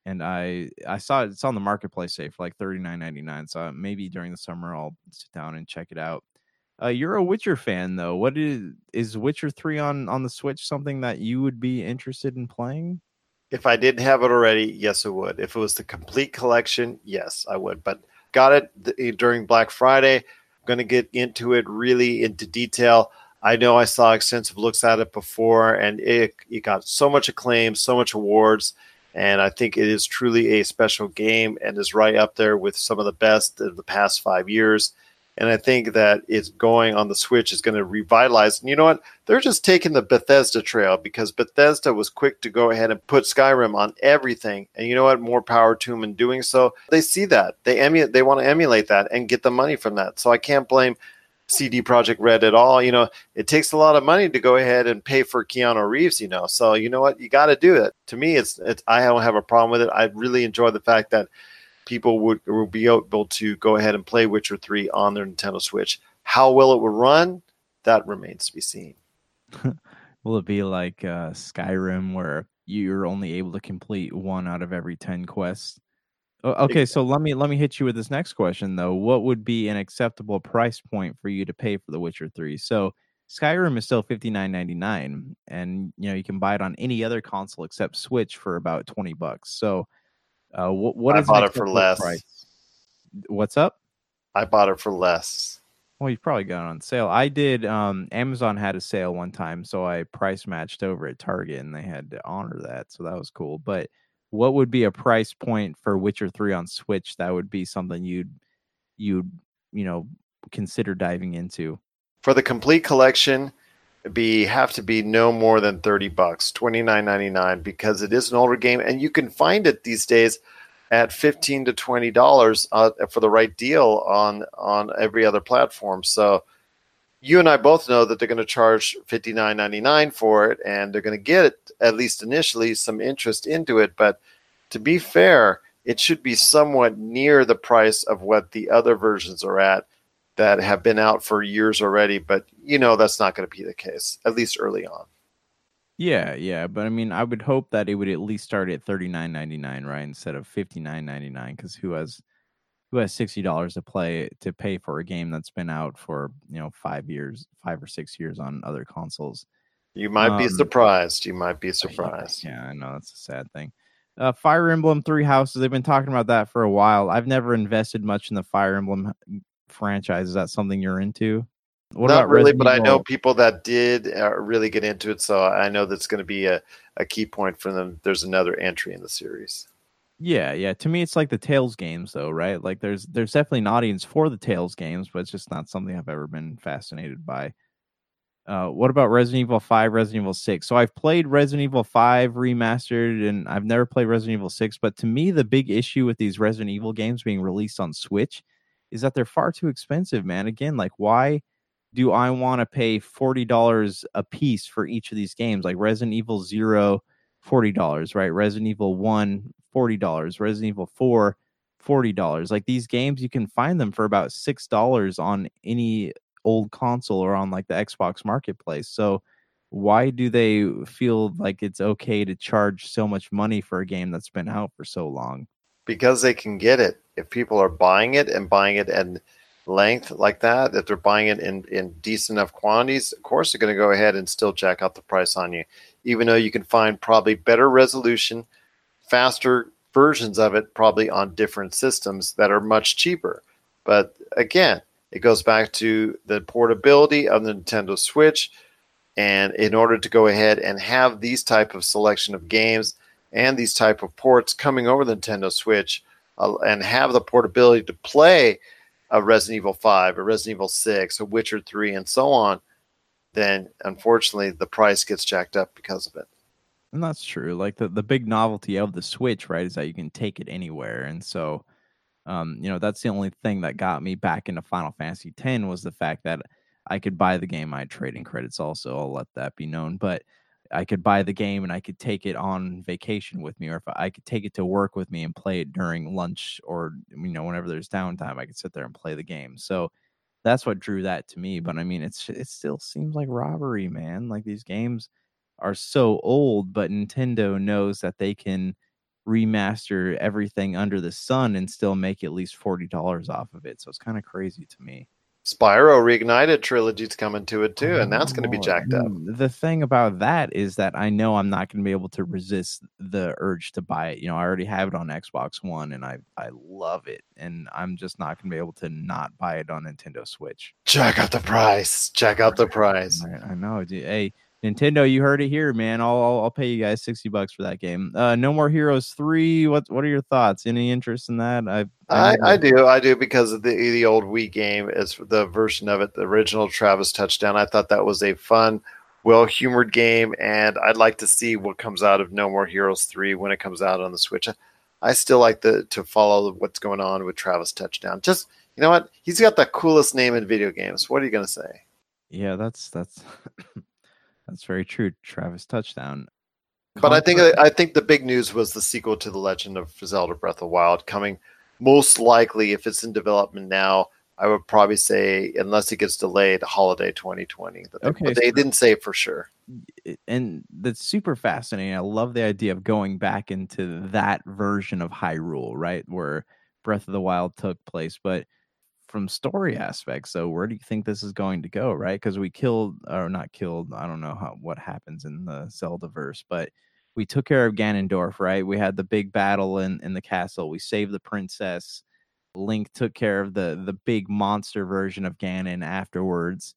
And I I saw it, it's on the marketplace say for like thirty nine ninety nine. So uh, maybe during the summer I'll sit down and check it out. Uh, you're a Witcher fan, though. What is is Witcher three on on the Switch? Something that you would be interested in playing? If I didn't have it already, yes, I would. If it was the complete collection, yes, I would. But got it th- during Black Friday. I'm going to get into it really into detail. I know I saw extensive looks at it before, and it it got so much acclaim, so much awards, and I think it is truly a special game and is right up there with some of the best of the past five years. And I think that it's going on the Switch is going to revitalize. And you know what? They're just taking the Bethesda trail because Bethesda was quick to go ahead and put Skyrim on everything. And you know what? More power to them in doing so. They see that. They emulate they want to emulate that and get the money from that. So I can't blame CD Projekt Red at all. You know, it takes a lot of money to go ahead and pay for Keanu Reeves, you know. So you know what? You got to do it. To me, it's, it's I don't have a problem with it. I really enjoy the fact that people would will be able to go ahead and play Witcher 3 on their Nintendo Switch. How well it will run, that remains to be seen. will it be like uh, Skyrim where you're only able to complete one out of every 10 quests? Okay, so let me let me hit you with this next question though. What would be an acceptable price point for you to pay for The Witcher 3? So Skyrim is still fifty nine ninety nine, and you know you can buy it on any other console except Switch for about twenty bucks. So uh, what what I is bought it for less. Price? What's up? I bought it for less. Well, you probably got it on sale. I did. Um, Amazon had a sale one time, so I price matched over at Target, and they had to honor that, so that was cool. But what would be a price point for Witcher Three on Switch that would be something you'd you'd you know consider diving into? For the complete collection, be have to be no more than 30 bucks 29.99 because it is an older game and you can find it these days at 15 to 20 dollars uh, for the right deal on on every other platform. So you and I both know that they're going to charge 59.99 for it and they're going to get at least initially some interest into it but to be fair it should be somewhat near the price of what the other versions are at that have been out for years already, but you know that's not going to be the case, at least early on. Yeah, yeah, but I mean, I would hope that it would at least start at thirty nine ninety nine, right, instead of fifty nine ninety nine. Because who has who has sixty dollars to play to pay for a game that's been out for you know five years, five or six years on other consoles? You might um, be surprised. You might be surprised. Yeah, I know that's a sad thing. Uh, Fire Emblem Three Houses. They've been talking about that for a while. I've never invested much in the Fire Emblem franchise. Is that something you're into? What Not really, Resident but Evil? I know people that did uh, really get into it, so I know that's going to be a, a key point for them. There's another entry in the series. Yeah, yeah. To me, it's like the Tales games, though, right? Like, there's there's definitely an audience for the Tales games, but it's just not something I've ever been fascinated by. Uh, what about Resident Evil 5, Resident Evil 6? So I've played Resident Evil 5 remastered and I've never played Resident Evil 6, but to me, the big issue with these Resident Evil games being released on Switch is that they're far too expensive, man. Again, like why do I want to pay $40 a piece for each of these games? Like Resident Evil 0 $40, right? Resident Evil 1 $40, Resident Evil 4 $40. Like these games you can find them for about $6 on any old console or on like the Xbox marketplace. So why do they feel like it's okay to charge so much money for a game that's been out for so long? because they can get it. If people are buying it and buying it in length like that, if they're buying it in, in decent enough quantities, of course they're going to go ahead and still jack out the price on you, even though you can find probably better resolution, faster versions of it probably on different systems that are much cheaper. But again, it goes back to the portability of the Nintendo Switch. And in order to go ahead and have these type of selection of games and these type of ports coming over the Nintendo Switch uh, and have the portability to play a Resident Evil 5, a Resident Evil 6, a Witcher 3, and so on, then unfortunately the price gets jacked up because of it. And that's true. Like the, the big novelty of the Switch, right, is that you can take it anywhere. And so um, you know, that's the only thing that got me back into Final Fantasy X was the fact that I could buy the game. I had trading credits also. I'll let that be known. But I could buy the game and I could take it on vacation with me, or if I could take it to work with me and play it during lunch or you know whenever there's downtime, I could sit there and play the game. So that's what drew that to me. But I mean, it's it still seems like robbery, man. Like these games are so old, but Nintendo knows that they can remaster everything under the sun and still make at least forty dollars off of it. So it's kind of crazy to me. Spyro Reignited trilogy's coming to it too, and that's going to be jacked up. Mm, the thing about that is that I know I'm not going to be able to resist the urge to buy it. You know, I already have it on Xbox One, and I I love it, and I'm just not going to be able to not buy it on Nintendo Switch. Check out the price. Check out the price. I, I know. Dude. Hey, Nintendo, you heard it here, man. I'll, I'll, I'll pay you guys sixty bucks for that game. Uh, no More Heroes three. What what are your thoughts? Any interest in that? I I, I, do I do because of the the old Wii game is the version of it, the original Travis Touchdown. I thought that was a fun, well humored game, and I'd like to see what comes out of No More Heroes three when it comes out on the Switch. I still like the to follow what's going on with Travis Touchdown. Just you know what, he's got the coolest name in video games. What are you gonna say? Yeah, that's that's. That's very true. Travis touchdown. But I think uh, I think the big news was the sequel to The Legend of Zelda Breath of the Wild coming most likely if it's in development now, I would probably say unless it gets delayed, holiday 2020. But okay, but they so didn't say for sure. And that's super fascinating. I love the idea of going back into that version of Hyrule, right? Where Breath of the Wild took place, but from story aspects. So where do you think this is going to go? Right? Because we killed or not killed. I don't know how what happens in the Zelda verse, but we took care of Ganondorf. Right? We had the big battle in in the castle. We saved the princess. Link took care of the the big monster version of Ganon afterwards.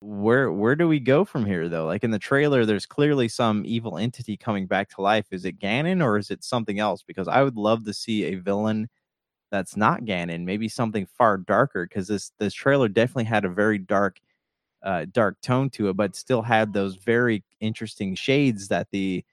Where where do we go from here though? Like in the trailer, there's clearly some evil entity coming back to life. Is it Ganon or is it something else? Because I would love to see a villain that's not Ganon, maybe something far darker because this this trailer definitely had a very dark uh dark tone to it, but still had those very interesting shades that the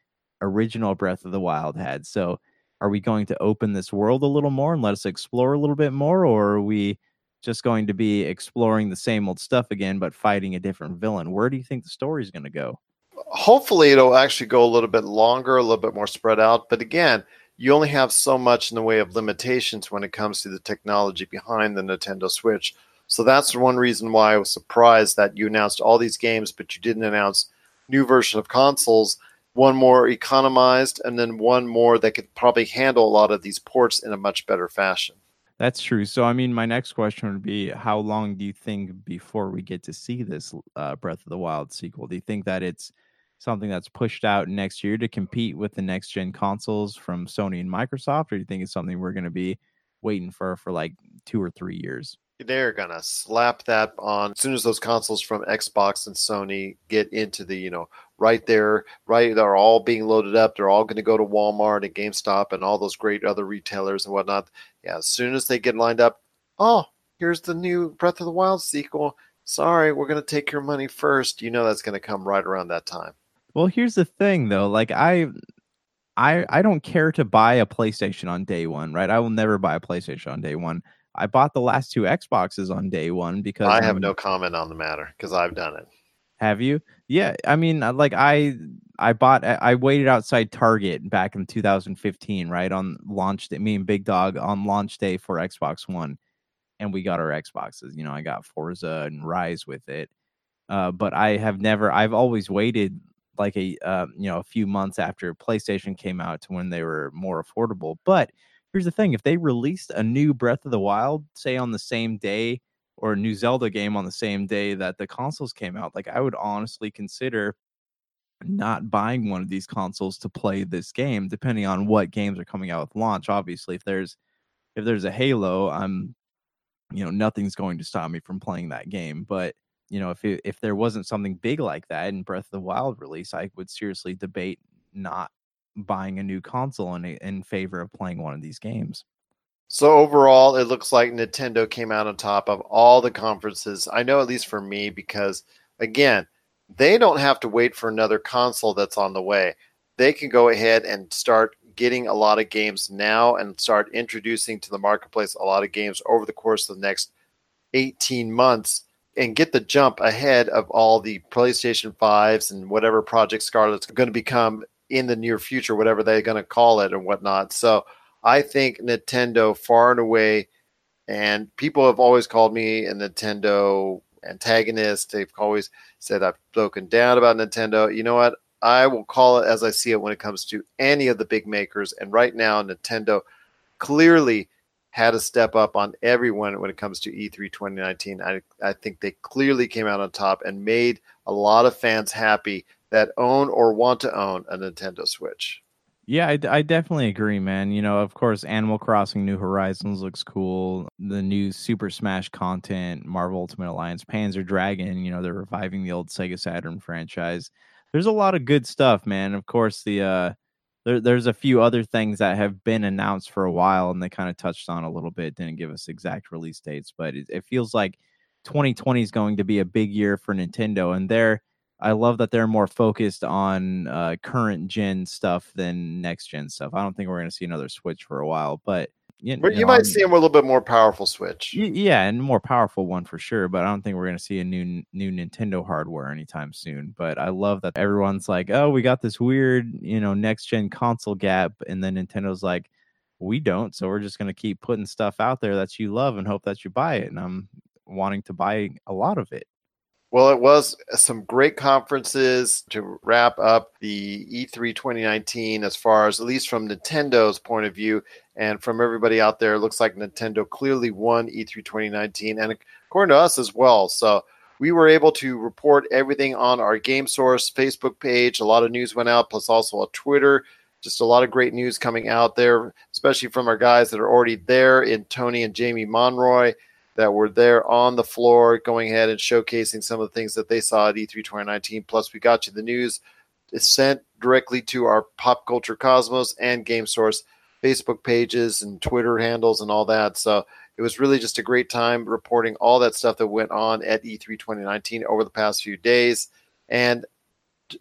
original Breath of the Wild had. So are we going to open this world a little more and let us explore a little bit more, or are we just going to be exploring the same old stuff again but fighting a different villain? Where do you think the story is going to go? Hopefully it'll actually go a little bit longer, a little bit more spread out. But again, you only have so much in the way of limitations when it comes to the technology behind the Nintendo Switch. So that's one reason why I was surprised that you announced all these games, but you didn't announce new version of consoles. One more economized, and then one more that could probably handle a lot of these ports in a much better fashion. That's true. So, I mean, my next question would be How long do you think before we get to see this uh, Breath of the Wild sequel? Do you think that it's something that's pushed out next year to compete with the next gen consoles from Sony and Microsoft, or do you think it's something we're going to be waiting for for like two or three years? They're gonna slap that on as soon as those consoles from Xbox and Sony get into the you know right there, right they're all being loaded up. They're all going to go to Walmart and GameStop and all those great other retailers and whatnot. Yeah, as soon as they get lined up, oh, here's the new Breath of the Wild sequel. Sorry, we're going to take your money first. You know that's going to come right around that time. Well, here's the thing though. Like I I I don't care to buy a PlayStation on day 1, right? I will never buy a PlayStation on day 1. I bought the last two Xboxes on day 1 because I have I'm, no comment on the matter cuz I've done it. Have you? Yeah, I mean uh, like I I bought I waited outside Target back in 2015, right? On launch day, me and Big Dog on launch day for Xbox 1 and we got our Xboxes. You know, I got Forza and Ryse with it. Uh, but I have never I've always waited like a uh, you know a few months after PlayStation came out to when they were more affordable. But here's the thing: if they released a new Breath of the Wild, say on the same day, or a new Zelda game on the same day that the consoles came out, like I would honestly consider not buying one of these consoles to play this game, depending on what games are coming out with launch. Obviously, if there's if there's a Halo, I'm you know nothing's going to stop me from playing that game, but you know, if it, if there wasn't something big like that in Breath of the Wild release, I would seriously debate not buying a new console in in favor of playing one of these games. So overall, it looks like Nintendo came out on top of all the conferences. I know at least for me because again, they don't have to wait for another console that's on the way. they can go ahead and start getting a lot of games now and start introducing to the marketplace a lot of games over the course of the next 18 months and get the jump ahead of all the PlayStation 5s and whatever Project Scarlett's going to become in the near future, whatever they're going to call it and whatnot. So I think Nintendo far and away, and people have always called me a Nintendo antagonist. They've always said I've broken down about Nintendo. You know what? I will call it as I see it when it comes to any of the big makers. And right now, Nintendo clearly had to step up on everyone when it comes to E3 2019. I, I think they clearly came out on top and made a lot of fans happy that own or want to own a Nintendo Switch. Yeah, I, I, definitely agree, man. You know, of course, Animal Crossing New Horizons looks cool. The new Super Smash content, Marvel Ultimate Alliance, Panzer Dragoon, you know, they're reviving the old Sega Saturn franchise. There's a lot of good stuff, man. Of course, the uh there, there's a few other things that have been announced for a while and they kind of touched on a little bit didn't give us exact release dates but it, it feels like 2020 is going to be a big year for nintendo and they're i love that they're more focused on uh, current gen stuff than next gen stuff. I don't think we're going to see another switch for a while but you, but you, know, might I'm, see a little bit more powerful Switch. Yeah, and more powerful one for sure. But I don't think we're going to see a new new Nintendo hardware anytime soon. But I love that everyone's like, "Oh, we got this weird, you know, next gen console gap," and then Nintendo's like, "We don't." So we're just going to keep putting stuff out there that you love and hope that you buy it. And I'm wanting to buy a lot of it. Well, it was some great conferences to wrap up the E3 2019 as far as at least from Nintendo's point of view and from everybody out there. It looks like Nintendo clearly won E3 2019 and according to us as well. So we were able to report everything on our Game Source Facebook page. A lot of news went out, plus also a Twitter. Just a lot of great news coming out there, especially from our guys that are already there in Tony and Jamie Monroy that were there on the floor going ahead and showcasing some of the things that they saw at E3 2019. Plus, we got you the news sent directly to our Pop Culture Cosmos and Game Source Facebook pages and Twitter handles and all that. So it was really just a great time reporting all that stuff that went on at E3 2019 over the past few days. And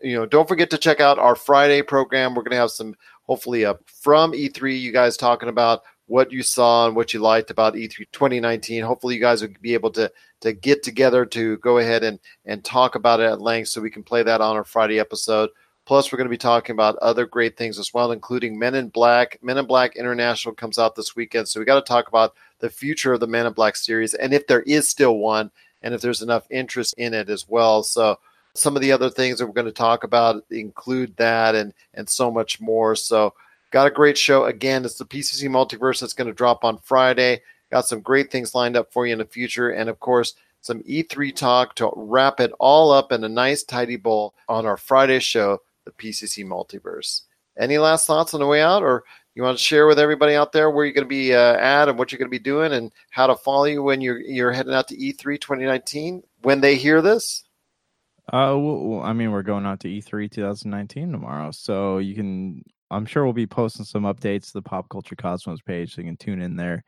you know, don't forget to check out our Friday program. We're going to have some hopefully up from E3 you guys talking about what you saw and what you liked about E3 2019. Hopefully, you guys will be able to to get together to go ahead and and talk about it at length, so we can play that on our Friday episode. Plus, we're going to be talking about other great things as well, including Men in Black. Men in Black International comes out this weekend, so we got to talk about the future of the Men in Black series and if there is still one, and if there's enough interest in it as well. So. Some of the other things that we're going to talk about include that and and so much more. So Got a great show. Again, it's the PCC Multiverse that's going to drop on Friday. Got some great things lined up for you in the future. And of course, some E3 talk to wrap it all up in a nice, tidy bowl on our Friday show, the PCC Multiverse. Any last thoughts on the way out, or you want to share with everybody out there where you're going to be uh, at and what you're going to be doing and how to follow you when you're you're heading out to E3 2019 when they hear this? Uh, well, I mean, we're going out to E3 2019 tomorrow, so you can I'm sure we'll be posting some updates to the Pop Culture Cosmos page, so you can tune in there.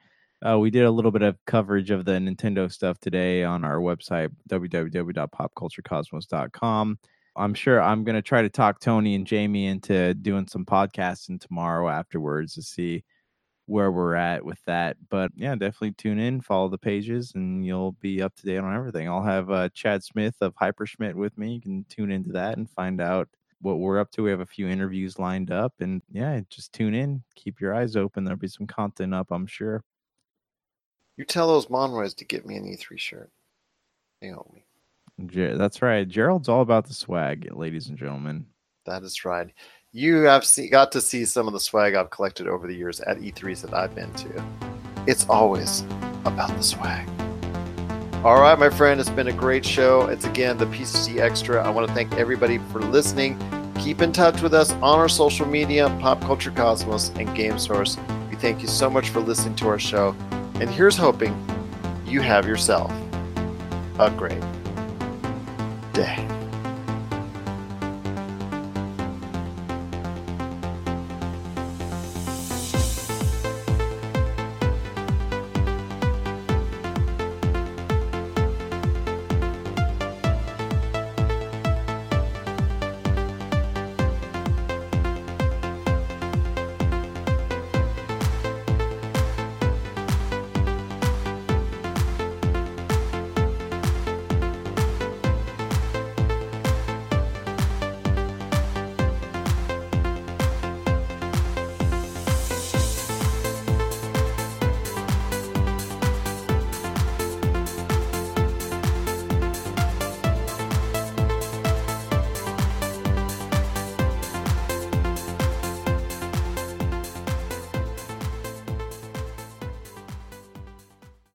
Uh, we did a little bit of coverage of the Nintendo stuff today on our website, www.popculturecosmos.com. I'm sure I'm going to try to talk Tony and Jamie into doing some podcasting tomorrow afterwards to see where we're at with that. But yeah, definitely tune in, follow the pages, and you'll be up to date on everything. I'll have uh, Chad Smith of Hyperschmidt with me. You can tune into that and find out what we're up to. We have a few interviews lined up, and yeah, just tune in, keep your eyes open. There'll be some content up, I'm sure. You tell those Monroys to get me an E3 shirt. They owe me. That's right. Gerald's all about the swag, ladies and gentlemen. That is right. You have see, got to see some of the swag I've collected over the years at E3s that I've been to. It's always about the swag. All right, my friend, it's been a great show. It's again the PCC Extra. I want to thank everybody for listening. Keep in touch with us on our social media, Pop Culture Cosmos and Game Source. We thank you so much for listening to our show. And here's hoping you have yourself a great day.